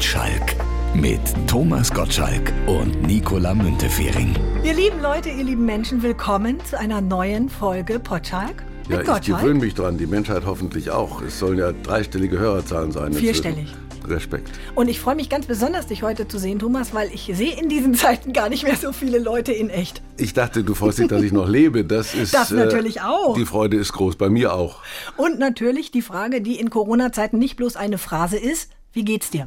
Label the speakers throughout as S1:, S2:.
S1: Potschalk mit Thomas Gottschalk und Nicola Müntefering.
S2: Ihr lieben Leute, ihr lieben Menschen, willkommen zu einer neuen Folge Potschalk.
S3: Ja,
S2: mit
S3: ich
S2: Gottschalk.
S3: gewöhne mich dran, die Menschheit hoffentlich auch. Es sollen ja dreistellige Hörerzahlen sein. inzwischen.
S2: Vierstellig.
S3: Respekt.
S2: Und ich freue mich ganz besonders, dich heute zu sehen, Thomas, weil ich sehe in diesen Zeiten gar nicht mehr so viele Leute in echt.
S3: Ich dachte, du freust dich, dass ich noch lebe. Das ist.
S2: Das natürlich auch.
S3: Die Freude ist groß, bei mir auch.
S2: Und natürlich die Frage, die in Corona-Zeiten nicht bloß eine Phrase ist, wie geht's dir?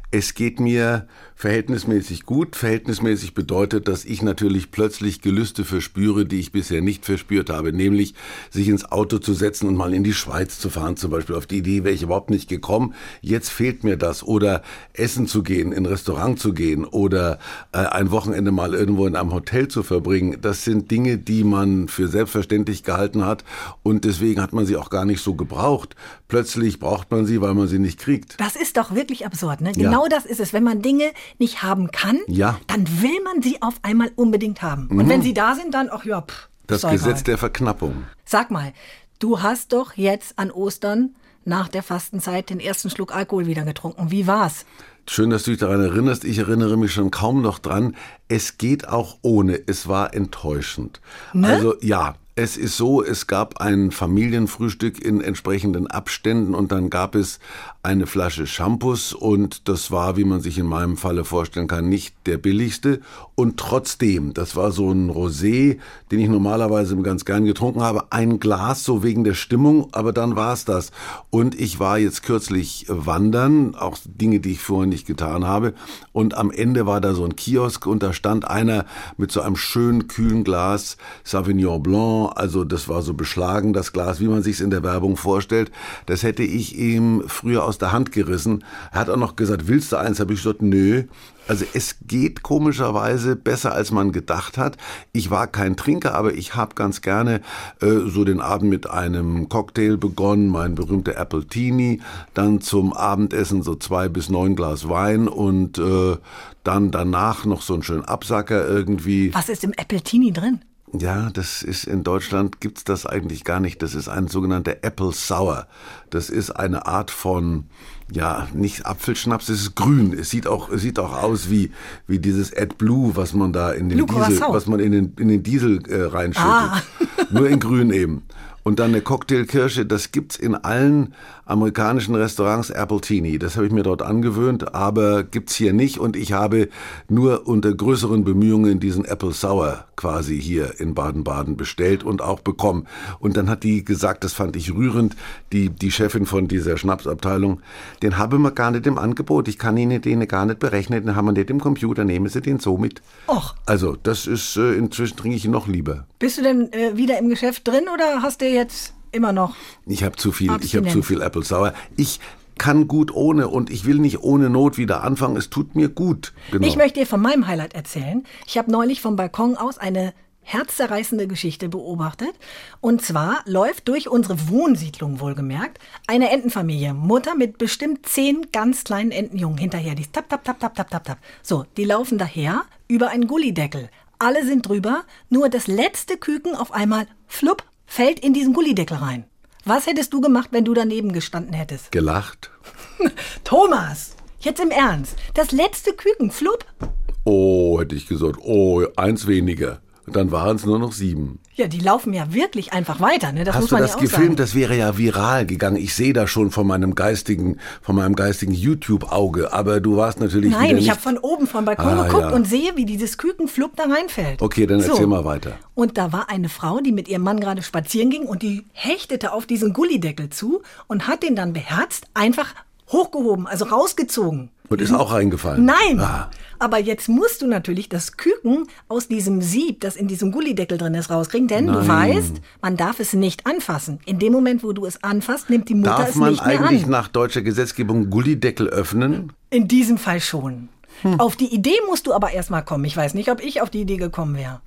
S3: Es geht mir verhältnismäßig gut. Verhältnismäßig bedeutet, dass ich natürlich plötzlich Gelüste verspüre, die ich bisher nicht verspürt habe. Nämlich, sich ins Auto zu setzen und mal in die Schweiz zu fahren zum Beispiel. Auf die Idee wäre ich überhaupt nicht gekommen. Jetzt fehlt mir das. Oder essen zu gehen, in ein Restaurant zu gehen oder äh, ein Wochenende mal irgendwo in einem Hotel zu verbringen. Das sind Dinge, die man für selbstverständlich gehalten hat. Und deswegen hat man sie auch gar nicht so gebraucht. Plötzlich braucht man sie, weil man sie nicht kriegt.
S2: Das ist doch wirklich absurd, ne?
S3: Ja.
S2: Genau das ist es. Wenn man Dinge nicht haben kann,
S3: Ja. Mhm.
S2: dann will man sie auf einmal unbedingt haben. Und wenn sie da sind, dann, ach ja, pff,
S3: Das Gesetz
S2: egal.
S3: der Verknappung.
S2: Sag mal, du hast doch jetzt an Ostern nach der Fastenzeit den ersten Schluck Alkohol wieder getrunken. Wie war's?
S3: Schön, dass du dich daran erinnerst. Ich erinnere mich schon kaum noch dran. Es geht auch ohne. Es war enttäuschend.
S2: Ne?
S3: Also ja, es ist so, es gab ein Familienfrühstück in entsprechenden Abständen und dann gab es eine Flasche Shampoos und das war, wie man sich in meinem Falle vorstellen kann, nicht der billigste. Und trotzdem, das war so ein Rosé, den ich normalerweise ganz gern getrunken habe. Ein Glas, so wegen der Stimmung, aber dann war es das. Und ich war jetzt kürzlich wandern, auch Dinge, die ich vorher nicht getan habe. Und am Ende war da so ein Kiosk und da stand einer mit so einem schönen kühlen Glas Sauvignon Blanc. Also das war so beschlagen, das Glas, wie man sich's in der Werbung vorstellt. Das hätte ich ihm früher aus der Hand gerissen. Er hat auch noch gesagt, willst du eins? Habe ich gesagt, nö. Also es geht komischerweise besser, als man gedacht hat. Ich war kein Trinker, aber ich habe ganz gerne äh, so den Abend mit einem Cocktail begonnen, mein berühmter Appletini, dann zum Abendessen so zwei bis neun Glas Wein und äh, dann danach noch so einen schönen Absacker irgendwie.
S2: Was ist im Appletini drin?
S3: Ja, das ist in Deutschland gibt's das eigentlich gar nicht. Das ist ein sogenannter Apple Sour. Das ist eine Art von ja, nicht Apfelschnaps, es ist grün. Es sieht auch es sieht auch aus wie wie dieses AdBlue, was man da in den
S2: Blue
S3: Diesel, was man in den in den Diesel äh, reinschüttet.
S2: Ah.
S3: Nur in grün eben. Und dann eine Cocktailkirsche, das gibt's in allen amerikanischen Restaurants Appletini. Das habe ich mir dort angewöhnt, aber gibt's hier nicht. Und ich habe nur unter größeren Bemühungen diesen Apple Sour quasi hier in Baden-Baden bestellt und auch bekommen. Und dann hat die gesagt, das fand ich rührend, die, die Chefin von dieser Schnapsabteilung, den habe man gar nicht im Angebot. Ich kann Ihnen den gar nicht berechnen, den haben wir nicht im Computer, nehmen Sie den so mit.
S2: Och.
S3: Also, das ist, äh, inzwischen trinke ich ihn noch lieber.
S2: Bist du denn äh, wieder im Geschäft drin oder hast du jetzt immer noch?
S3: Ich habe zu viel, ich habe zu viel Apple Sour. Ich kann gut ohne und ich will nicht ohne Not wieder anfangen. Es tut mir gut. Genau.
S2: Ich möchte dir von meinem Highlight erzählen. Ich habe neulich vom Balkon aus eine herzzerreißende Geschichte beobachtet. Und zwar läuft durch unsere Wohnsiedlung wohlgemerkt eine Entenfamilie. Mutter mit bestimmt zehn ganz kleinen Entenjungen hinterher. Die tap, tap, tap, tap, tap, tap, tap. So, die laufen daher über einen Gullideckel. Alle sind drüber, nur das letzte Küken auf einmal, flupp, fällt in diesen Gullideckel rein. Was hättest du gemacht, wenn du daneben gestanden hättest?
S3: Gelacht.
S2: Thomas, jetzt im Ernst. Das letzte Küken, flupp,
S3: Oh, hätte ich gesagt. Oh, eins weniger. Und dann waren es nur noch sieben.
S2: Ja, die laufen ja wirklich einfach weiter, ne? Das muss
S3: Hast du
S2: man
S3: das
S2: ja
S3: gefilmt? Das wäre ja viral gegangen. Ich sehe das schon von meinem geistigen, von meinem geistigen YouTube-Auge. Aber du warst natürlich
S2: Nein, ich habe von oben vom Balkon
S3: Ah,
S2: geguckt
S3: ja.
S2: und sehe, wie dieses Küken flupp da reinfällt.
S3: Okay, dann erzähl mal weiter.
S2: Und da war eine Frau, die mit ihrem Mann gerade spazieren ging und die hechtete auf diesen Gullideckel zu und hat den dann beherzt einfach hochgehoben, also rausgezogen.
S3: Und ist auch reingefallen.
S2: Nein!
S3: Ah.
S2: Aber jetzt musst du natürlich das Küken aus diesem Sieb, das in diesem Gullideckel drin ist, rauskriegen, denn du
S3: Nein.
S2: weißt, man darf es nicht anfassen. In dem Moment, wo du es anfasst, nimmt die Mutter
S3: Darf
S2: es
S3: man
S2: nicht mehr
S3: eigentlich
S2: an.
S3: nach deutscher Gesetzgebung Gullideckel öffnen?
S2: In diesem Fall schon.
S3: Hm.
S2: Auf die Idee musst du aber erstmal kommen. Ich weiß nicht, ob ich auf die Idee gekommen wäre.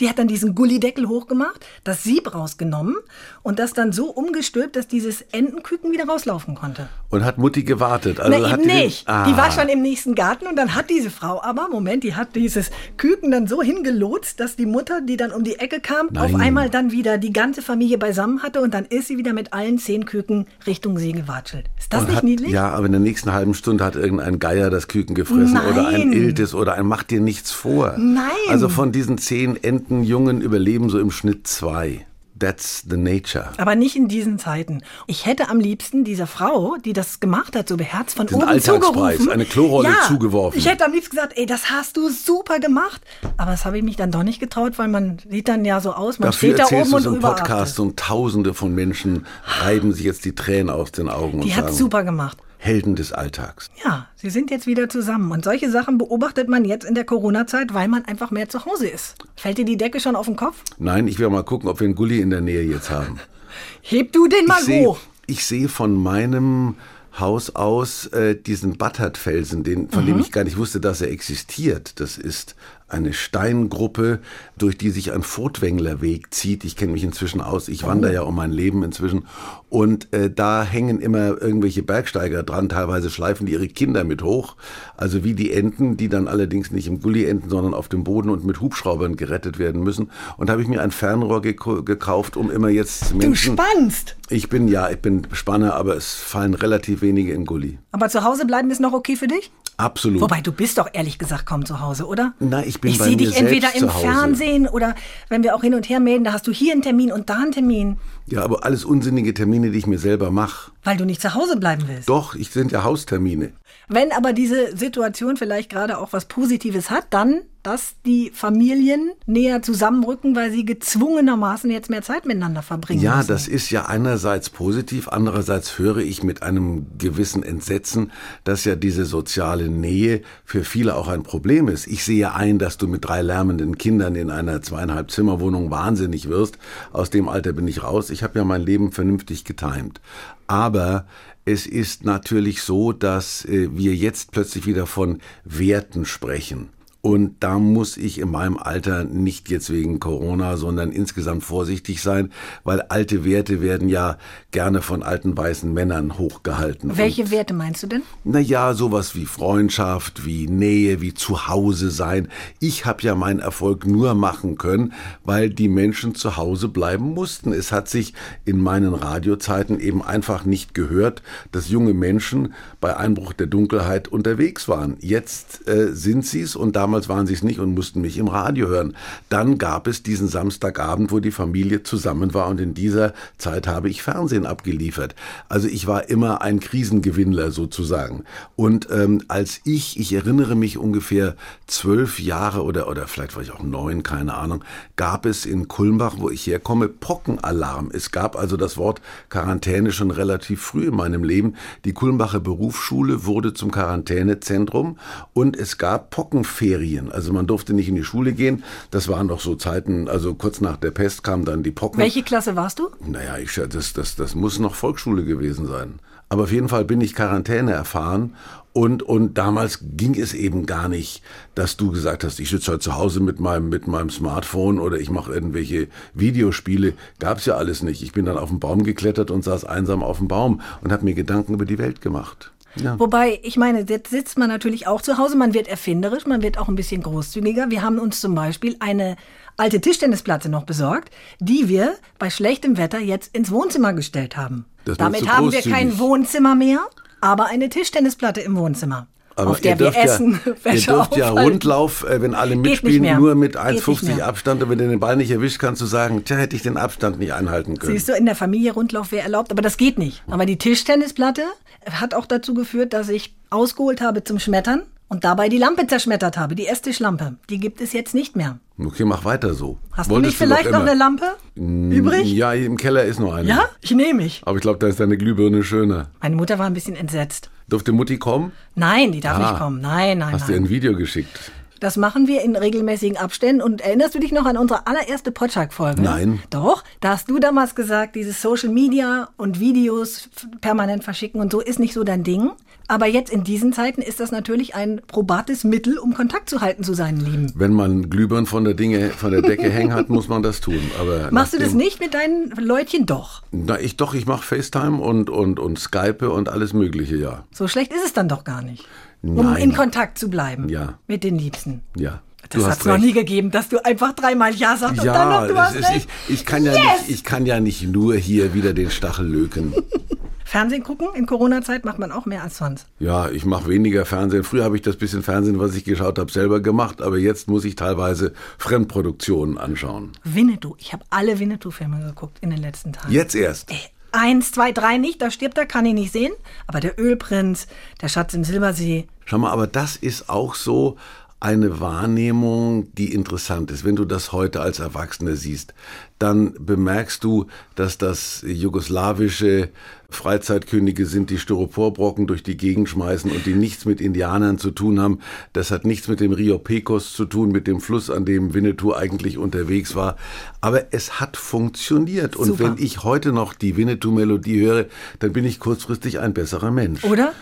S2: Die hat dann diesen Gullideckel hochgemacht, das Sieb rausgenommen und das dann so umgestülpt, dass dieses Entenküken wieder rauslaufen konnte.
S3: Und hat Mutti gewartet? Also
S2: Na, eben
S3: die den-
S2: nicht.
S3: Ah.
S2: Die war schon im nächsten Garten und dann hat diese Frau aber, Moment, die hat dieses Küken dann so hingelotst, dass die Mutter, die dann um die Ecke kam,
S3: Nein.
S2: auf einmal dann wieder die ganze Familie beisammen hatte und dann ist sie wieder mit allen zehn Küken Richtung See gewatschelt. Ist das
S3: Und
S2: nicht
S3: hat,
S2: niedlich?
S3: Ja, aber in der nächsten halben Stunde hat irgendein Geier das Küken gefressen
S2: Nein.
S3: oder ein Iltis oder ein Mach dir nichts vor.
S2: Nein.
S3: Also von diesen zehn Entenjungen überleben so im Schnitt zwei. That's the nature.
S2: Aber nicht in diesen Zeiten. Ich hätte am liebsten dieser Frau, die das gemacht hat, so beherzt von
S3: Diesen
S2: oben
S3: Alltagspreis,
S2: zugerufen.
S3: eine Klorolle
S2: ja,
S3: zugeworfen.
S2: Ich hätte am liebsten gesagt, ey, das hast du super gemacht. Aber das habe ich mich dann doch nicht getraut, weil man sieht dann ja so aus, man
S3: Dafür
S2: steht da oben
S3: du
S2: und
S3: so einen. Podcast und tausende von Menschen reiben sich jetzt die Tränen aus den Augen
S2: Die hat
S3: sagen,
S2: super gemacht.
S3: Helden des Alltags.
S2: Ja, sie sind jetzt wieder zusammen. Und solche Sachen beobachtet man jetzt in der Corona-Zeit, weil man einfach mehr zu Hause ist. Fällt dir die Decke schon auf den Kopf?
S3: Nein, ich will mal gucken, ob wir einen Gully in der Nähe jetzt haben.
S2: Heb du den mal
S3: ich sehe
S2: hoch.
S3: ich sehe von meinem Haus aus äh, diesen Battert-Felsen, den, von
S2: Mhm.
S3: dem ich gar nicht wusste, dass er existiert. Das ist eine Steingruppe, durch die sich ein Furtwänglerweg zieht. Ich kenne mich inzwischen aus. Ich wandere ja um mein Leben inzwischen. Und äh, da hängen immer irgendwelche Bergsteiger dran. Teilweise schleifen die ihre Kinder mit hoch. Also wie die Enten, die dann allerdings nicht im Gully enden, sondern auf dem Boden und mit Hubschraubern gerettet werden müssen. Und habe ich mir ein Fernrohr geko- gekauft, um immer jetzt
S2: Du
S3: Menschen...
S2: spannst.
S3: Ich bin ja, ich bin Spanner, aber es fallen relativ wenige in Gully.
S2: Aber zu Hause bleiben ist noch okay für dich?
S3: Absolut.
S2: Wobei, du bist doch ehrlich gesagt kaum zu Hause, oder?
S3: Na, ich bin
S2: Ich
S3: bei
S2: sehe
S3: mir
S2: dich entweder im. Fernsehen oder wenn wir auch hin und her melden, da hast du hier einen Termin und da einen Termin,
S3: ja, aber alles unsinnige Termine, die ich mir selber mache.
S2: weil du nicht zu Hause bleiben willst.
S3: Doch, ich sind ja Haustermine.
S2: Wenn aber diese Situation vielleicht gerade auch was Positives hat, dann, dass die Familien näher zusammenrücken, weil sie gezwungenermaßen jetzt mehr Zeit miteinander verbringen
S3: Ja,
S2: müssen.
S3: das ist ja einerseits positiv, andererseits höre ich mit einem gewissen Entsetzen, dass ja diese soziale Nähe für viele auch ein Problem ist. Ich sehe ein, dass du mit drei lärmenden Kindern in einer zweieinhalb Zimmerwohnung wahnsinnig wirst. Aus dem Alter bin ich raus. Ich habe ja mein Leben vernünftig getimt. Aber es ist natürlich so, dass äh, wir jetzt plötzlich wieder von Werten sprechen. Und da muss ich in meinem Alter nicht jetzt wegen Corona, sondern insgesamt vorsichtig sein, weil alte Werte werden ja gerne von alten weißen Männern hochgehalten.
S2: Welche Werte meinst du denn?
S3: Naja, sowas wie Freundschaft, wie Nähe, wie Zuhause sein. Ich habe ja meinen Erfolg nur machen können, weil die Menschen zu Hause bleiben mussten. Es hat sich in meinen Radiozeiten eben einfach nicht gehört, dass junge Menschen bei Einbruch der Dunkelheit unterwegs waren. Jetzt äh, sind sie's und damals waren sie es nicht und mussten mich im Radio hören. Dann gab es diesen Samstagabend, wo die Familie zusammen war und in dieser Zeit habe ich Fernsehen abgeliefert. Also ich war immer ein Krisengewinnler sozusagen. Und ähm, als ich, ich erinnere mich ungefähr zwölf Jahre oder, oder vielleicht war ich auch neun, keine Ahnung, gab es in Kulmbach, wo ich herkomme, Pockenalarm. Es gab also das Wort Quarantäne schon relativ früh in meinem Leben. Die Kulmbacher Berufsschule wurde zum Quarantänezentrum und es gab Pockenferien. Also man durfte nicht in die Schule gehen. Das waren noch so Zeiten, also kurz nach der Pest kamen dann die Pocken.
S2: Welche Klasse warst du?
S3: Naja, ich, das, das, das muss noch Volksschule gewesen sein. Aber auf jeden Fall bin ich Quarantäne erfahren und, und damals ging es eben gar nicht, dass du gesagt hast, ich sitze halt zu Hause mit meinem, mit meinem Smartphone oder ich mache irgendwelche Videospiele. Gab's ja alles nicht. Ich bin dann auf den Baum geklettert und saß einsam auf dem Baum und habe mir Gedanken über die Welt gemacht. Ja.
S2: Wobei, ich meine, jetzt sitzt man natürlich auch zu Hause, man wird erfinderisch, man wird auch ein bisschen großzügiger. Wir haben uns zum Beispiel eine alte Tischtennisplatte noch besorgt, die wir bei schlechtem Wetter jetzt ins Wohnzimmer gestellt haben.
S3: Das
S2: Damit haben wir kein Wohnzimmer mehr, aber eine Tischtennisplatte im Wohnzimmer.
S3: Aber
S2: auf der wir essen,
S3: ja, ihr dürft ja. Rundlauf, äh, wenn alle mitspielen, nur mit
S2: Geht nicht
S3: 1,50
S2: mehr.
S3: Abstand. Und wenn du den Ball nicht erwischt, kannst du sagen, tja, hätte ich den Abstand nicht einhalten können.
S2: Siehst du, in der Familie Rundlauf wäre erlaubt, aber das geht nicht. Aber die Tischtennisplatte hat auch dazu geführt, dass ich ausgeholt habe zum Schmettern und dabei die Lampe zerschmettert habe, die Esstischlampe. Die gibt es jetzt nicht mehr.
S3: Okay, mach weiter so.
S2: Hast
S3: Wolltest
S2: du nicht vielleicht
S3: doch
S2: noch
S3: immer.
S2: eine Lampe übrig?
S3: Ja, im Keller ist noch eine.
S2: Ja, ich nehme mich.
S3: Aber ich glaube, da ist deine Glühbirne schöner.
S2: Meine Mutter war ein bisschen entsetzt.
S3: Durfte Mutti kommen?
S2: Nein, die darf
S3: Ah.
S2: nicht kommen. Nein, nein,
S3: Hast du ihr
S2: nein.
S3: ein Video geschickt?
S2: Das machen wir in regelmäßigen Abständen. Und erinnerst du dich noch an unsere allererste Potschak-Folge?
S3: Nein.
S2: Doch, da hast du damals gesagt, dieses Social Media und Videos permanent verschicken und so ist nicht so dein Ding. Aber jetzt in diesen Zeiten ist das natürlich ein probates Mittel, um Kontakt zu halten zu seinen Lieben.
S3: Wenn man Glühbirn von der Dinge, von der Decke hängen hat, muss man das tun. Aber
S2: Machst du das nicht mit deinen Leutchen? Doch.
S3: Na, ich doch, ich mache FaceTime und, und, und Skype und alles Mögliche, ja.
S2: So schlecht ist es dann doch gar nicht. Um
S3: Nein.
S2: in Kontakt zu bleiben.
S3: Ja.
S2: Mit den Liebsten.
S3: Ja.
S2: Das hat es noch nie gegeben, dass du einfach dreimal Ja sagst und dann
S3: Ja,
S2: noch du hast
S3: ist,
S2: recht.
S3: ich, ich, kann ja
S2: Yes!
S3: nicht, ich kann ja nicht nur hier wieder den Stachel löken.
S2: Fernsehen gucken in Corona-Zeit macht man auch mehr als sonst.
S3: Ja, ich mache weniger Fernsehen. Früher habe ich das bisschen Fernsehen, was ich geschaut habe, selber gemacht, aber jetzt muss ich teilweise Fremdproduktionen anschauen.
S2: Winnetou. Ich habe alle Winnetou-Filme geguckt in den letzten Tagen.
S3: Jetzt erst.
S2: Ey, Eins, zwei, drei nicht, da stirbt er, kann ich nicht sehen. Aber der Ölprinz, der Schatz im Silbersee.
S3: Schau mal, aber das ist auch so eine Wahrnehmung, die interessant ist. Wenn du das heute als Erwachsener siehst, dann bemerkst du, dass das jugoslawische Freizeitkönige sind, die Styroporbrocken durch die Gegend schmeißen und die nichts mit Indianern zu tun haben. Das hat nichts mit dem Rio Pecos zu tun, mit dem Fluss, an dem Winnetou eigentlich unterwegs war. Aber es hat funktioniert. Und
S2: Super.
S3: wenn ich heute noch die Winnetou-Melodie höre, dann bin ich kurzfristig ein besserer Mensch.
S2: Oder?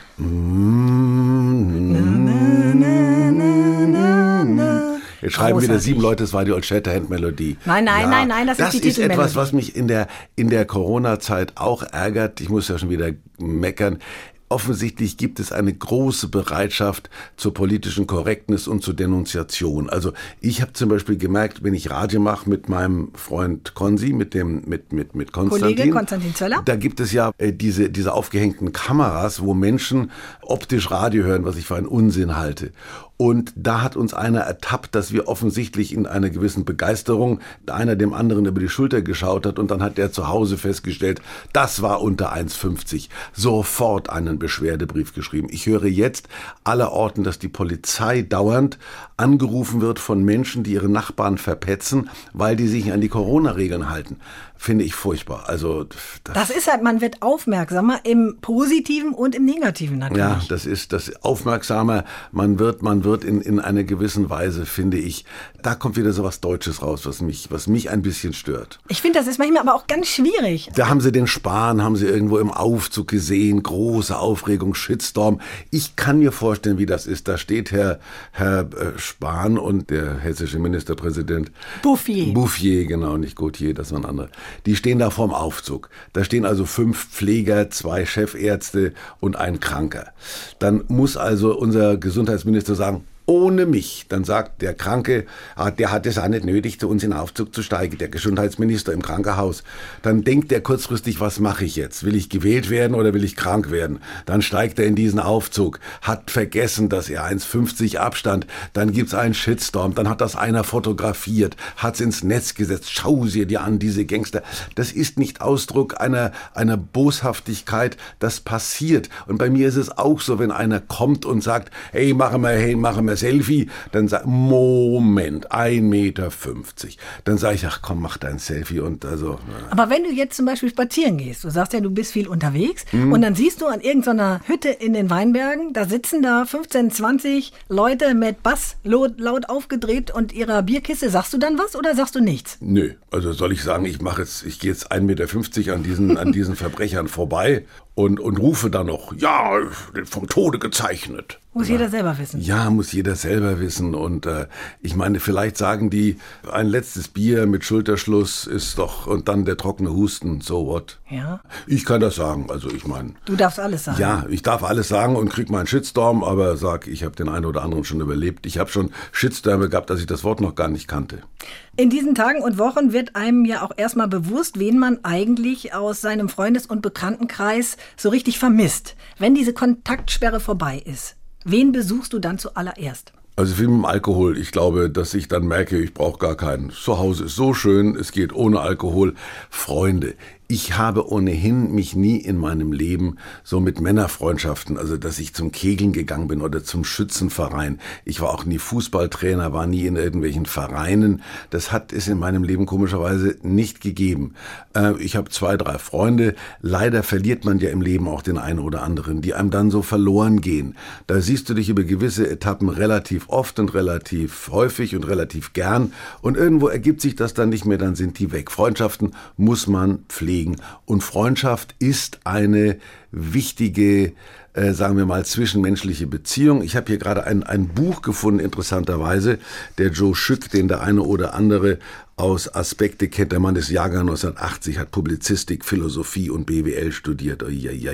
S3: Jetzt schreiben wieder sieben Leute, es war die Old Shatterhand Melodie.
S2: Nein, nein, nein, nein, das ist die
S3: ist etwas, was mich in der, in der Corona-Zeit auch ärgert. Ich muss ja schon wieder meckern. Offensichtlich gibt es eine große Bereitschaft zur politischen Korrektness und zur Denunziation. Also ich habe zum Beispiel gemerkt, wenn ich Radio mache mit meinem Freund Konzi, mit dem mit mit mit Konstantin,
S2: Kollege Konstantin Zöller?
S3: da gibt es ja äh, diese, diese aufgehängten Kameras, wo Menschen optisch Radio hören, was ich für einen Unsinn halte. Und da hat uns einer ertappt, dass wir offensichtlich in einer gewissen Begeisterung einer dem anderen über die Schulter geschaut hat und dann hat der zu Hause festgestellt, das war unter 1,50. Sofort einen Beschwerdebrief geschrieben. Ich höre jetzt allerorten, dass die Polizei dauernd angerufen wird von Menschen, die ihre Nachbarn verpetzen, weil die sich an die Corona-Regeln halten. Finde ich furchtbar. Also das
S2: Das ist halt, man wird aufmerksamer im Positiven und im Negativen natürlich.
S3: ja, das ist das aufmerksamer. Man wird, man wird in, in einer gewissen Weise, finde ich, da kommt wieder so was Deutsches raus, was mich, was mich ein bisschen stört.
S2: Ich finde, das ist manchmal aber auch ganz schwierig.
S3: Da haben sie den Spahn, haben sie irgendwo im Aufzug gesehen, große Aufregung, Shitstorm. Ich kann mir vorstellen, wie das ist. Da steht Herr, Herr äh, Spahn und der hessische Ministerpräsident
S2: Bouffier.
S3: Bouffier, genau, nicht Gautier, das waren andere. Die stehen da vorm Aufzug. Da stehen also fünf Pfleger, zwei Chefärzte und ein Kranker. Dann muss also unser Gesundheitsminister sagen, ohne mich. Dann sagt der Kranke, ah, der hat es auch nicht nötig, zu uns in Aufzug zu steigen, der Gesundheitsminister im Krankenhaus. Dann denkt er kurzfristig, was mache ich jetzt? Will ich gewählt werden oder will ich krank werden? Dann steigt er in diesen Aufzug, hat vergessen, dass er 1,50 Abstand, dann gibt's einen Shitstorm, dann hat das einer fotografiert, hat's ins Netz gesetzt, schau sie dir an, diese Gangster. Das ist nicht Ausdruck einer, einer Boshaftigkeit, das passiert. Und bei mir ist es auch so, wenn einer kommt und sagt, hey, machen wir, hey, machen wir Selfie, dann sagt, Moment, 1,50 Meter. Dann sage ich, ach komm, mach dein Selfie und also, ja.
S2: Aber wenn du jetzt zum Beispiel spazieren gehst, du sagst ja, du bist viel unterwegs
S3: Mhm.
S2: und dann siehst du an irgendeiner Hütte in den Weinbergen, da sitzen da 15, 20 Leute mit Bass laut, laut aufgedreht und ihrer Bierkiste. Sagst du dann was oder sagst du nichts?
S3: Nö, also soll ich sagen, ich mache jetzt, ich gehe jetzt 1,50 Meter an diesen, an diesen Verbrechern vorbei und, und rufe dann noch, ja, vom Tode gezeichnet.
S2: Muss jeder selber wissen.
S3: Ja, muss jeder selber wissen. Und äh, ich meine, vielleicht sagen die, ein letztes Bier mit Schulterschluss ist doch, und dann der trockene Husten, so what.
S2: Ja.
S3: Ich kann das sagen, also ich meine.
S2: Du darfst alles sagen.
S3: Ja, ich darf alles sagen und krieg meinen Shitstorm, aber sag, ich habe den einen oder anderen schon überlebt. Ich habe schon Shitstürme gehabt, dass ich das Wort noch gar nicht kannte.
S2: In diesen Tagen und Wochen wird einem ja auch erstmal bewusst, wen man eigentlich aus seinem Freundes- und Bekanntenkreis so richtig vermisst. Wenn diese Kontaktsperre vorbei ist, wen besuchst du dann zuallererst?
S3: Also wie mit dem Alkohol. Ich glaube, dass ich dann merke, ich brauche gar keinen. Zu Hause ist so schön, es geht ohne Alkohol. Freunde. Ich habe ohnehin mich nie in meinem Leben so mit Männerfreundschaften, also dass ich zum Kegeln gegangen bin oder zum Schützenverein. Ich war auch nie Fußballtrainer, war nie in irgendwelchen Vereinen. Das hat es in meinem Leben komischerweise nicht gegeben. Äh, ich habe zwei, drei Freunde. Leider verliert man ja im Leben auch den einen oder anderen, die einem dann so verloren gehen. Da siehst du dich über gewisse Etappen relativ oft und relativ häufig und relativ gern. Und irgendwo ergibt sich das dann nicht mehr, dann sind die weg. Freundschaften muss man pflegen pflegen. Und Freundschaft ist eine wichtige, äh, sagen wir mal, zwischenmenschliche Beziehung. Ich habe hier gerade ein, ein Buch gefunden, interessanterweise, der Joe Schück, den der eine oder andere aus Aspekte kennt. Der Mann ist Jahrgang 1980, hat Publizistik, Philosophie und BWL studiert. Ja,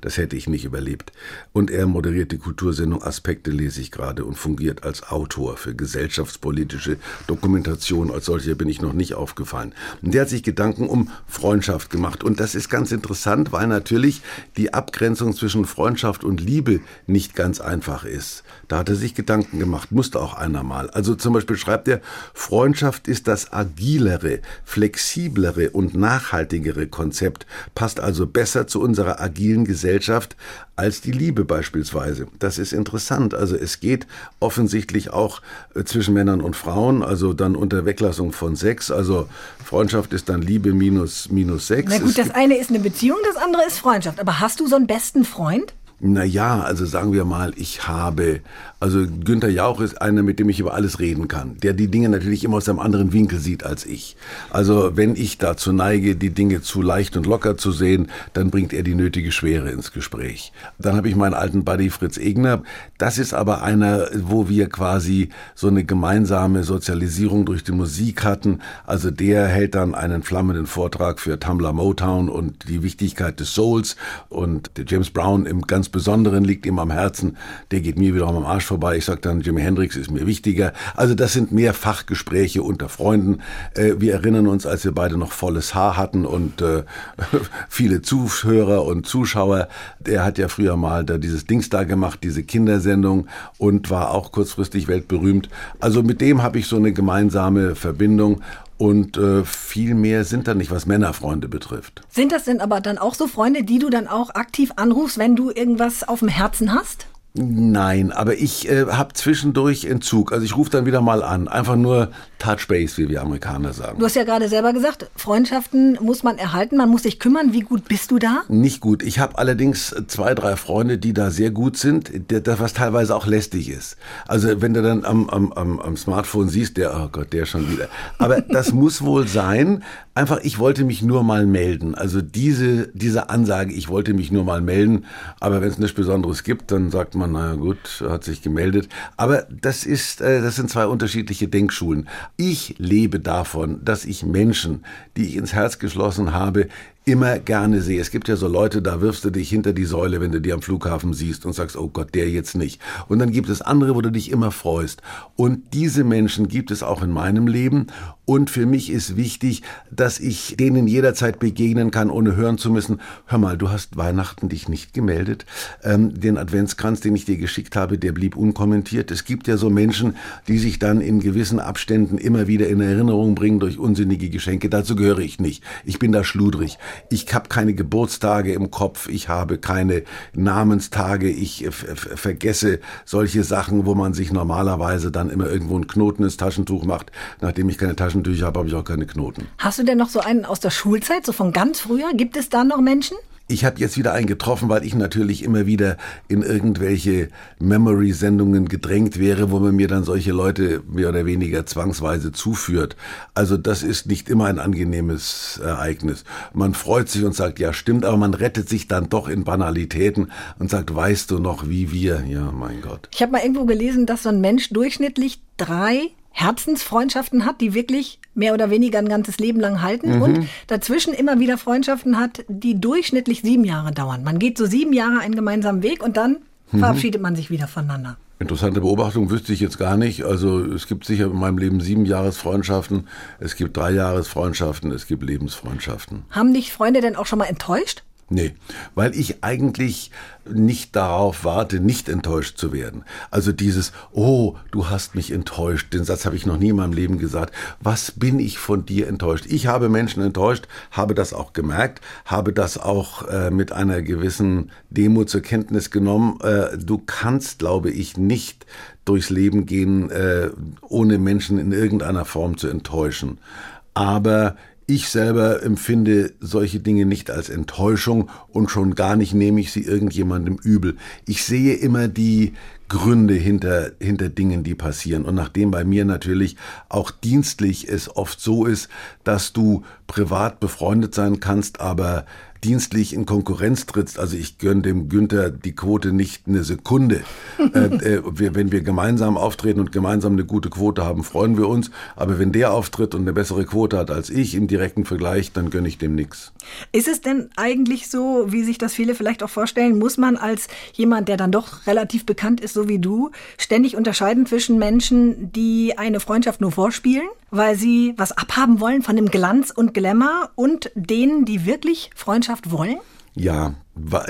S3: das hätte ich nicht überlebt. Und er moderiert die Kultursendung Aspekte, lese ich gerade, und fungiert als Autor für gesellschaftspolitische Dokumentation. Als solcher bin ich noch nicht aufgefallen. Und der hat sich Gedanken um Freundschaft gemacht. Und das ist ganz interessant, weil natürlich die Abgrenzung zwischen Freundschaft und Liebe nicht ganz einfach ist. Da hat er sich Gedanken gemacht, musste auch einer mal. Also zum Beispiel schreibt er, Freundschaft ist das agilere, flexiblere und nachhaltigere Konzept, passt also besser zu unserer agilen Gesellschaft als die Liebe beispielsweise. Das ist interessant. Also es geht offensichtlich auch äh, zwischen Männern und Frauen, also dann unter Weglassung von Sex. Also Freundschaft ist dann Liebe minus, minus Sex.
S2: Na gut, das eine ist eine Beziehung, das andere ist Freundschaft. Aber hast du so einen besten Freund?
S3: Naja, also sagen wir mal, ich habe, also Günther Jauch ist einer, mit dem ich über alles reden kann, der die Dinge natürlich immer aus einem anderen Winkel sieht als ich. Also wenn ich dazu neige, die Dinge zu leicht und locker zu sehen, dann bringt er die nötige Schwere ins Gespräch. Dann habe ich meinen alten Buddy Fritz Egner. Das ist aber einer, wo wir quasi so eine gemeinsame Sozialisierung durch die Musik hatten. Also der hält dann einen flammenden Vortrag für Tumblr Motown und die Wichtigkeit des Souls und der James Brown im ganz Besonderen liegt ihm am Herzen, der geht mir wiederum am Arsch vorbei. Ich sage dann, Jimi Hendrix ist mir wichtiger. Also das sind mehr Fachgespräche unter Freunden. Äh, wir erinnern uns, als wir beide noch volles Haar hatten und äh, viele Zuhörer und Zuschauer. Der hat ja früher mal da dieses Dings da gemacht, diese Kindersendung und war auch kurzfristig weltberühmt. Also mit dem habe ich so eine gemeinsame Verbindung und äh, viel mehr sind da nicht, was Männerfreunde betrifft.
S2: Sind das denn aber dann auch so Freunde, die du dann auch aktiv anrufst, wenn du irgendwas auf dem Herzen hast?
S3: Nein, aber ich äh, habe zwischendurch Entzug. Also ich rufe dann wieder mal an. Einfach nur Touch Base, wie wir Amerikaner sagen.
S2: Du hast ja gerade selber gesagt, Freundschaften muss man erhalten, man muss sich kümmern. Wie gut bist du da?
S3: Nicht gut. Ich habe allerdings zwei, drei Freunde, die da sehr gut sind, das, was teilweise auch lästig ist. Also wenn du dann am, am, am, am Smartphone siehst, der, oh Gott, der schon wieder. Aber das muss wohl sein. Einfach, ich wollte mich nur mal melden. Also diese, diese Ansage, ich wollte mich nur mal melden. Aber wenn es nichts Besonderes gibt, dann sagt man, naja gut, hat sich gemeldet. Aber das ist, äh, das sind zwei unterschiedliche Denkschulen. Ich lebe davon, dass ich Menschen, die ich ins Herz geschlossen habe, immer gerne sehe. Es gibt ja so Leute, da wirfst du dich hinter die Säule, wenn du die am Flughafen siehst und sagst, oh Gott, der jetzt nicht. Und dann gibt es andere, wo du dich immer freust. Und diese Menschen gibt es auch in meinem Leben. Und für mich ist wichtig, dass ich denen jederzeit begegnen kann, ohne hören zu müssen, hör mal, du hast Weihnachten dich nicht gemeldet. Ähm, den Adventskranz, den ich dir geschickt habe, der blieb unkommentiert. Es gibt ja so Menschen, die sich dann in gewissen Abständen immer wieder in Erinnerung bringen durch unsinnige Geschenke. Dazu gehöre ich nicht. Ich bin da schludrig. Ich habe keine Geburtstage im Kopf, ich habe keine Namenstage, ich äh, vergesse solche Sachen, wo man sich normalerweise dann immer irgendwo einen Knoten ins Taschentuch macht. Nachdem ich keine Taschentücher habe, habe ich auch keine Knoten.
S2: Hast du denn noch so einen aus der Schulzeit, so von ganz früher? Gibt es da noch Menschen?
S3: Ich habe jetzt wieder einen getroffen, weil ich natürlich immer wieder in irgendwelche Memory-Sendungen gedrängt wäre, wo man mir dann solche Leute mehr oder weniger zwangsweise zuführt. Also das ist nicht immer ein angenehmes Ereignis. Man freut sich und sagt, ja stimmt, aber man rettet sich dann doch in Banalitäten und sagt, weißt du noch, wie wir? Ja, mein Gott.
S2: Ich habe mal irgendwo gelesen, dass so ein Mensch durchschnittlich drei Herzensfreundschaften hat, die wirklich mehr oder weniger ein ganzes Leben lang halten mhm. und dazwischen immer wieder Freundschaften hat, die durchschnittlich sieben Jahre dauern. Man geht so sieben Jahre einen gemeinsamen Weg und dann mhm. verabschiedet man sich wieder voneinander.
S3: Interessante Beobachtung wüsste ich jetzt gar nicht. Also es gibt sicher in meinem Leben sieben Jahresfreundschaften, es gibt drei Jahresfreundschaften, es gibt Lebensfreundschaften.
S2: Haben dich Freunde denn auch schon mal enttäuscht?
S3: Nee, weil ich eigentlich nicht darauf warte, nicht enttäuscht zu werden. Also dieses, oh, du hast mich enttäuscht, den Satz habe ich noch nie in meinem Leben gesagt. Was bin ich von dir enttäuscht? Ich habe Menschen enttäuscht, habe das auch gemerkt, habe das auch äh, mit einer gewissen Demo zur Kenntnis genommen. Äh, du kannst, glaube ich, nicht durchs Leben gehen, äh, ohne Menschen in irgendeiner Form zu enttäuschen. Aber ich selber empfinde solche Dinge nicht als Enttäuschung und schon gar nicht nehme ich sie irgendjemandem übel. Ich sehe immer die Gründe hinter, hinter Dingen, die passieren. Und nachdem bei mir natürlich auch dienstlich es oft so ist, dass du privat befreundet sein kannst, aber dienstlich in Konkurrenz trittst. Also ich gönne dem Günther die Quote nicht eine Sekunde. äh, äh, wir, wenn wir gemeinsam auftreten und gemeinsam eine gute Quote haben, freuen wir uns. Aber wenn der auftritt und eine bessere Quote hat als ich im direkten Vergleich, dann gönne ich dem nichts.
S2: Ist es denn eigentlich so, wie sich das viele vielleicht auch vorstellen, muss man als jemand, der dann doch relativ bekannt ist, so wie du, ständig unterscheiden zwischen Menschen, die eine Freundschaft nur vorspielen, weil sie was abhaben wollen von dem Glanz und Glamour und denen, die wirklich Freundschaft wollen?
S3: Ja,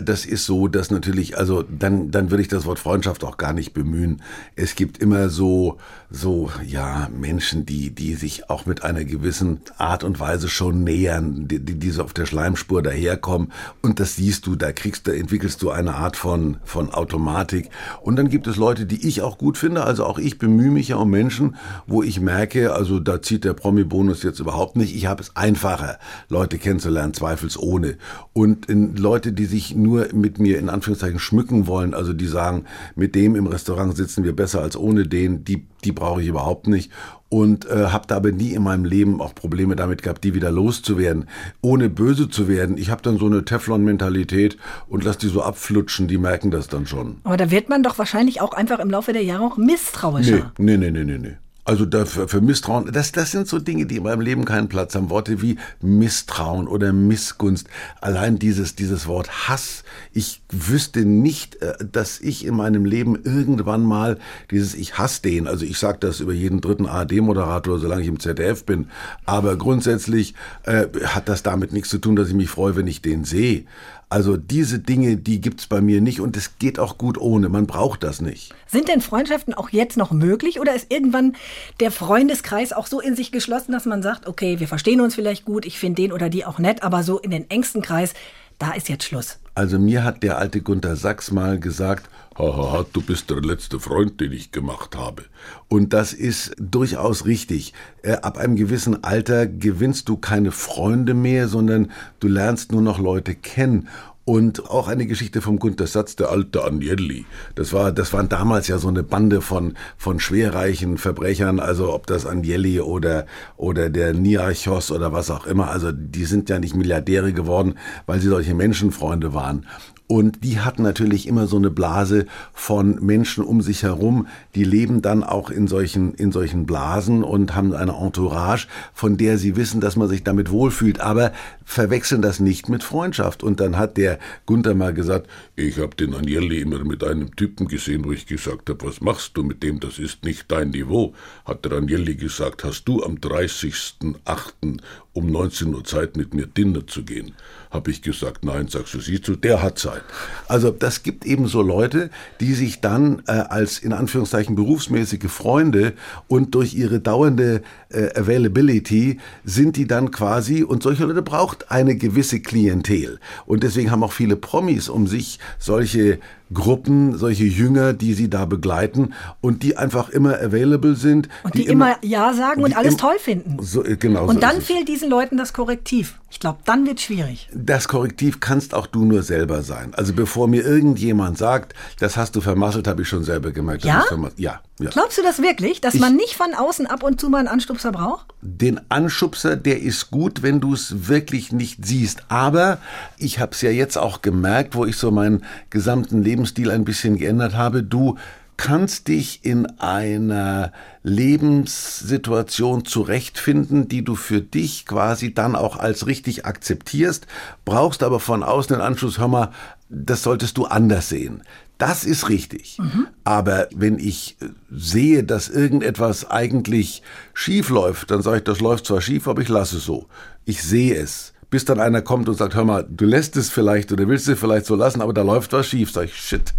S3: das ist so, dass natürlich, also dann, dann würde ich das Wort Freundschaft auch gar nicht bemühen. Es gibt immer so, so, ja, Menschen, die, die sich auch mit einer gewissen Art und Weise schon nähern, die, die so auf der Schleimspur daherkommen. Und das siehst du, da kriegst du, entwickelst du eine Art von, von Automatik. Und dann gibt es Leute, die ich auch gut finde. Also auch ich bemühe mich ja um Menschen, wo ich merke, also da zieht der Promi-Bonus jetzt überhaupt nicht. Ich habe es einfacher, Leute kennenzulernen, zweifelsohne. Und Leute, die sich sich nur mit mir in Anführungszeichen schmücken wollen, also die sagen, mit dem im Restaurant sitzen wir besser als ohne den, die, die brauche ich überhaupt nicht. Und äh, habe da aber nie in meinem Leben auch Probleme damit gehabt, die wieder loszuwerden, ohne böse zu werden. Ich habe dann so eine Teflon-Mentalität und lass die so abflutschen, die merken das dann schon.
S2: Aber da wird man doch wahrscheinlich auch einfach im Laufe der Jahre auch misstrauischer.
S3: Nee, nee, nee, nee, nee. Also dafür, für Misstrauen, das, das sind so Dinge, die in meinem Leben keinen Platz haben. Worte wie Misstrauen oder Missgunst. Allein dieses, dieses Wort Hass. Ich wüsste nicht, äh, dass ich in meinem Leben irgendwann mal dieses Ich hasse den, also ich sage das über jeden dritten ARD-Moderator, solange ich im ZDF bin. Aber grundsätzlich äh, hat das damit nichts zu tun, dass ich mich freue, wenn ich den sehe. Also diese Dinge, die gibt's bei mir nicht und es geht auch gut ohne. Man braucht das nicht.
S2: Sind denn Freundschaften auch jetzt noch möglich oder ist irgendwann der Freundeskreis auch so in sich geschlossen, dass man sagt, okay, wir verstehen uns vielleicht gut, ich finde den oder die auch nett, aber so in den engsten Kreis, da ist jetzt Schluss.
S3: Also mir hat der alte Gunther Sachs mal gesagt, haha, du bist der letzte Freund, den ich gemacht habe. Und das ist durchaus richtig. Äh, ab einem gewissen Alter gewinnst du keine Freunde mehr, sondern du lernst nur noch Leute kennen. Und auch eine Geschichte vom Gunter Satz, der alte Agnelli. Das war, das waren damals ja so eine Bande von, von schwerreichen Verbrechern, also ob das Agnelli oder, oder der Niarchos oder was auch immer. Also die sind ja nicht Milliardäre geworden, weil sie solche Menschenfreunde waren. Und die hatten natürlich immer so eine Blase von Menschen um sich herum, die leben dann auch in solchen, in solchen Blasen und haben eine Entourage, von der sie wissen, dass man sich damit wohlfühlt, aber verwechseln das nicht mit Freundschaft. Und dann hat der Gunther mal gesagt, ich habe den Agnelli immer mit einem Typen gesehen, wo ich gesagt habe, was machst du mit dem, das ist nicht dein Niveau. Hat der Agnelli gesagt, hast du am 30.08 um 19 Uhr Zeit, mit mir Dinner zu gehen? Habe ich gesagt, nein, sagst du, siehst du, der hat Zeit. Also das gibt eben so Leute, die sich dann äh, als in Anführungszeichen berufsmäßige Freunde und durch ihre dauernde äh, Availability sind die dann quasi, und solche Leute braucht eine gewisse Klientel. Und deswegen haben auch viele Promis um sich solche Gruppen, solche Jünger, die sie da begleiten und die einfach immer available sind.
S2: Und die, die immer, immer, Ja sagen und alles toll finden.
S3: So, äh, genau
S2: und so dann fehlt diesen Leuten das Korrektiv. Ich glaube, dann wird schwierig.
S3: Das Korrektiv kannst auch du nur selber sein. Also bevor mir irgendjemand sagt, das hast du vermasselt, habe ich schon selber gemerkt.
S2: Ja?
S3: ja? Ja,
S2: Glaubst du das wirklich, dass ich, man nicht von außen ab und zu mal einen Anstupser braucht?
S3: Den Anschubser, der ist gut, wenn du es wirklich nicht siehst. Aber ich habe es ja jetzt auch gemerkt, wo ich so meinen gesamten Lebensstil ein bisschen geändert habe. Du kannst dich in einer Lebenssituation zurechtfinden, die du für dich quasi dann auch als richtig akzeptierst, brauchst aber von außen den Anschluss, hör mal, das solltest du anders sehen. Das ist richtig. Mhm. Aber wenn ich äh, sehe, dass irgendetwas eigentlich schief läuft, dann sage ich, das läuft zwar schief, aber ich lasse es so. Ich sehe es bis dann einer kommt und sagt, hör mal, du lässt es vielleicht oder willst es vielleicht so lassen, aber da läuft was schief. Sag ich, shit,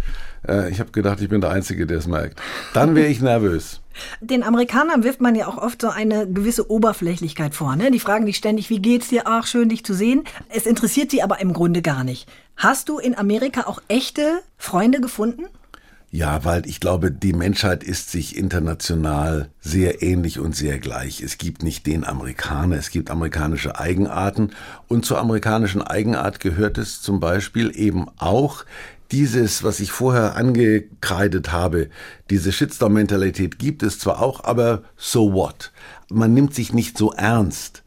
S3: äh, ich habe gedacht, ich bin der Einzige, der es merkt. Dann wäre ich nervös.
S2: Den Amerikanern wirft man ja auch oft so eine gewisse Oberflächlichkeit vor. Ne? Die fragen dich ständig, wie geht's dir? Ach, schön, dich zu sehen. Es interessiert sie aber im Grunde gar nicht. Hast du in Amerika auch echte Freunde gefunden?
S3: Ja, weil ich glaube, die Menschheit ist sich international sehr ähnlich und sehr gleich. Es gibt nicht den Amerikaner, es gibt amerikanische Eigenarten. Und zur amerikanischen Eigenart gehört es zum Beispiel eben auch, dieses, was ich vorher angekreidet habe, diese Shitstorm-Mentalität gibt es zwar auch, aber so what? Man nimmt sich nicht so ernst.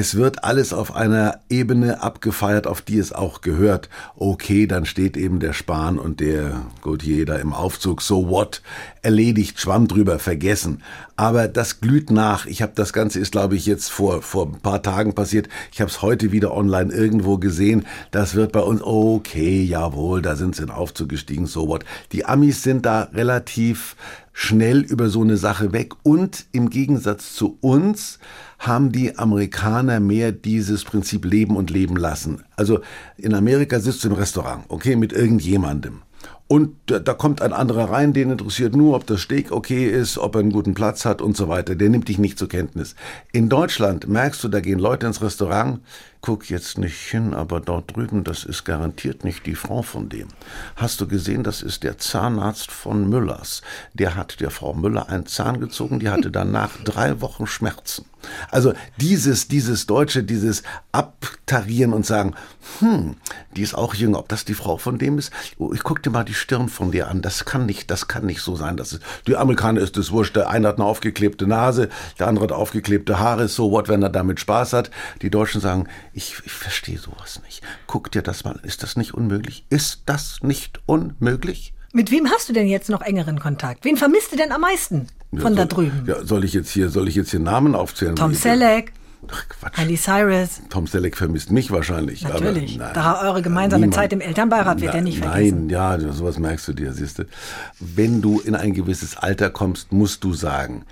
S3: Es wird alles auf einer Ebene abgefeiert, auf die es auch gehört. Okay, dann steht eben der Spahn und der Gautier da im Aufzug. So what? Erledigt, Schwamm drüber, vergessen. Aber das glüht nach. Ich habe das Ganze ist, glaube ich, jetzt vor vor ein paar Tagen passiert. Ich habe es heute wieder online irgendwo gesehen. Das wird bei uns okay, jawohl, da sind sie in Aufzug gestiegen. So what? Die Amis sind da relativ schnell über so eine Sache weg und im Gegensatz zu uns haben die Amerikaner mehr dieses Prinzip leben und leben lassen. Also in Amerika sitzt du im Restaurant, okay, mit irgendjemandem. Und da kommt ein anderer rein, den interessiert nur, ob das Steak okay ist, ob er einen guten Platz hat und so weiter. Der nimmt dich nicht zur Kenntnis. In Deutschland merkst du, da gehen Leute ins Restaurant, guck jetzt nicht hin, aber dort drüben, das ist garantiert nicht die Frau von dem. Hast du gesehen, das ist der Zahnarzt von Müllers. Der hat der Frau Müller einen Zahn gezogen, die hatte danach drei Wochen Schmerzen. Also dieses, dieses Deutsche, dieses Abtarieren und sagen, hm, die ist auch jünger, ob das die Frau von dem ist? Oh, ich guck dir mal die Stirn von dir an, das kann nicht, das kann nicht so sein. Das ist, die Amerikaner ist es wurscht, der eine hat eine aufgeklebte Nase, der andere hat aufgeklebte Haare, so what, wenn er damit Spaß hat. Die Deutschen sagen, ich, ich verstehe sowas nicht. Guck dir das mal an. Ist das nicht unmöglich? Ist das nicht unmöglich?
S2: Mit wem hast du denn jetzt noch engeren Kontakt? Wen vermisst du denn am meisten von
S3: ja, soll,
S2: da drüben?
S3: Ja, soll ich jetzt hier, soll ich jetzt hier Namen aufzählen?
S2: Tom Selleck.
S3: Ach, Quatsch.
S2: Miley Cyrus.
S3: Tom Selleck vermisst mich wahrscheinlich.
S2: Natürlich.
S3: Nein,
S2: da eure gemeinsame
S3: niemand.
S2: Zeit im Elternbeirat wird er nicht vergessen.
S3: Nein, ja, sowas merkst du dir, siehst du. Wenn du in ein gewisses Alter kommst, musst du sagen,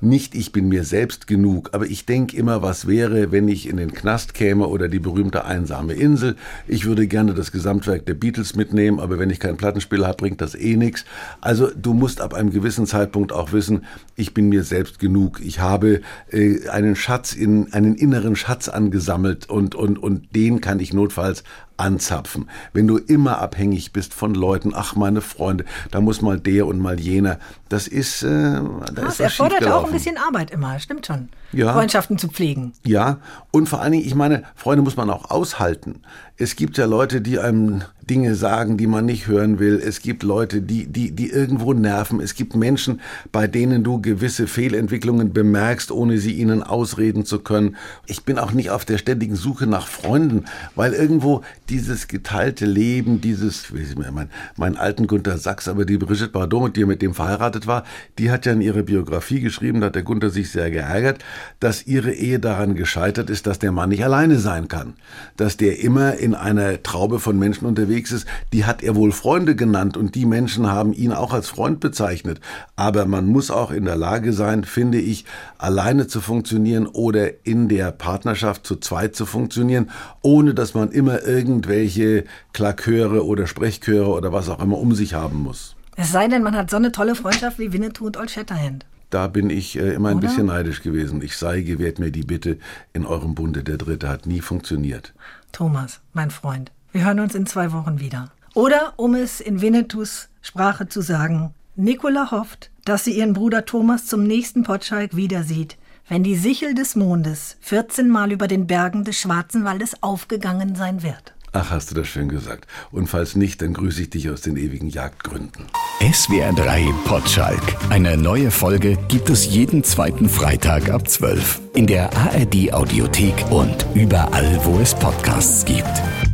S3: nicht ich bin mir selbst genug, aber ich denke immer, was wäre, wenn ich in den Knast käme oder die berühmte einsame Insel. Ich würde gerne das Gesamtwerk der Beatles mitnehmen, aber wenn ich keinen Plattenspieler habe, bringt das eh nichts. Also du musst ab einem gewissen Zeitpunkt auch wissen, ich bin mir selbst genug. Ich habe äh, einen Schatz in einen inneren Schatz angesammelt und und und den kann ich notfalls anzapfen. Wenn du immer abhängig bist von Leuten, ach meine Freunde, da muss mal der und mal jener, das ist, äh, da
S2: Ah,
S3: ist was
S2: erfordert auch ein bisschen Arbeit immer, stimmt schon.
S3: Ja.
S2: Freundschaften zu pflegen.
S3: Ja, und vor allen Dingen, ich meine, Freunde muss man auch aushalten. Es gibt ja Leute, die einem Dinge sagen, die man nicht hören will. Es gibt Leute, die, die, die irgendwo nerven. Es gibt Menschen, bei denen du gewisse Fehlentwicklungen bemerkst, ohne sie ihnen ausreden zu können. Ich bin auch nicht auf der ständigen Suche nach Freunden, weil irgendwo dieses geteilte Leben, dieses, wie ich mehr, mein, mein alten Gunther Sachs, aber die Brigitte Bardot, die mit dem verheiratet war, die hat ja in ihrer Biografie geschrieben, da hat der Gunther sich sehr geärgert, dass ihre Ehe daran gescheitert ist, dass der Mann nicht alleine sein kann. Dass der immer in einer Traube von Menschen unterwegs ist, die hat er wohl Freunde genannt und die Menschen haben ihn auch als Freund bezeichnet. Aber man muss auch in der Lage sein, finde ich, alleine zu funktionieren oder in der Partnerschaft zu zweit zu funktionieren, ohne dass man immer irgendwelche Klaköre oder Sprechchöre oder was auch immer um sich haben muss.
S2: Es sei denn, man hat so eine tolle Freundschaft wie Winnetou und Old Shatterhand.
S3: Da bin ich äh, immer ein
S2: Oder?
S3: bisschen neidisch gewesen. Ich sei, gewährt mir die Bitte, in eurem Bunde der Dritte hat nie funktioniert.
S2: Thomas, mein Freund, wir hören uns in zwei Wochen wieder. Oder, um es in Winnetous Sprache zu sagen, Nicola hofft, dass sie ihren Bruder Thomas zum nächsten Potschalk wieder sieht, wenn die Sichel des Mondes 14 Mal über den Bergen des Schwarzen Waldes aufgegangen sein wird.
S3: Ach, hast du das schön gesagt. Und falls nicht, dann grüße ich dich aus den ewigen Jagdgründen.
S1: SWR 3 Potschalk. Eine neue Folge gibt es jeden zweiten Freitag ab 12. In der ARD Audiothek und überall, wo es Podcasts gibt.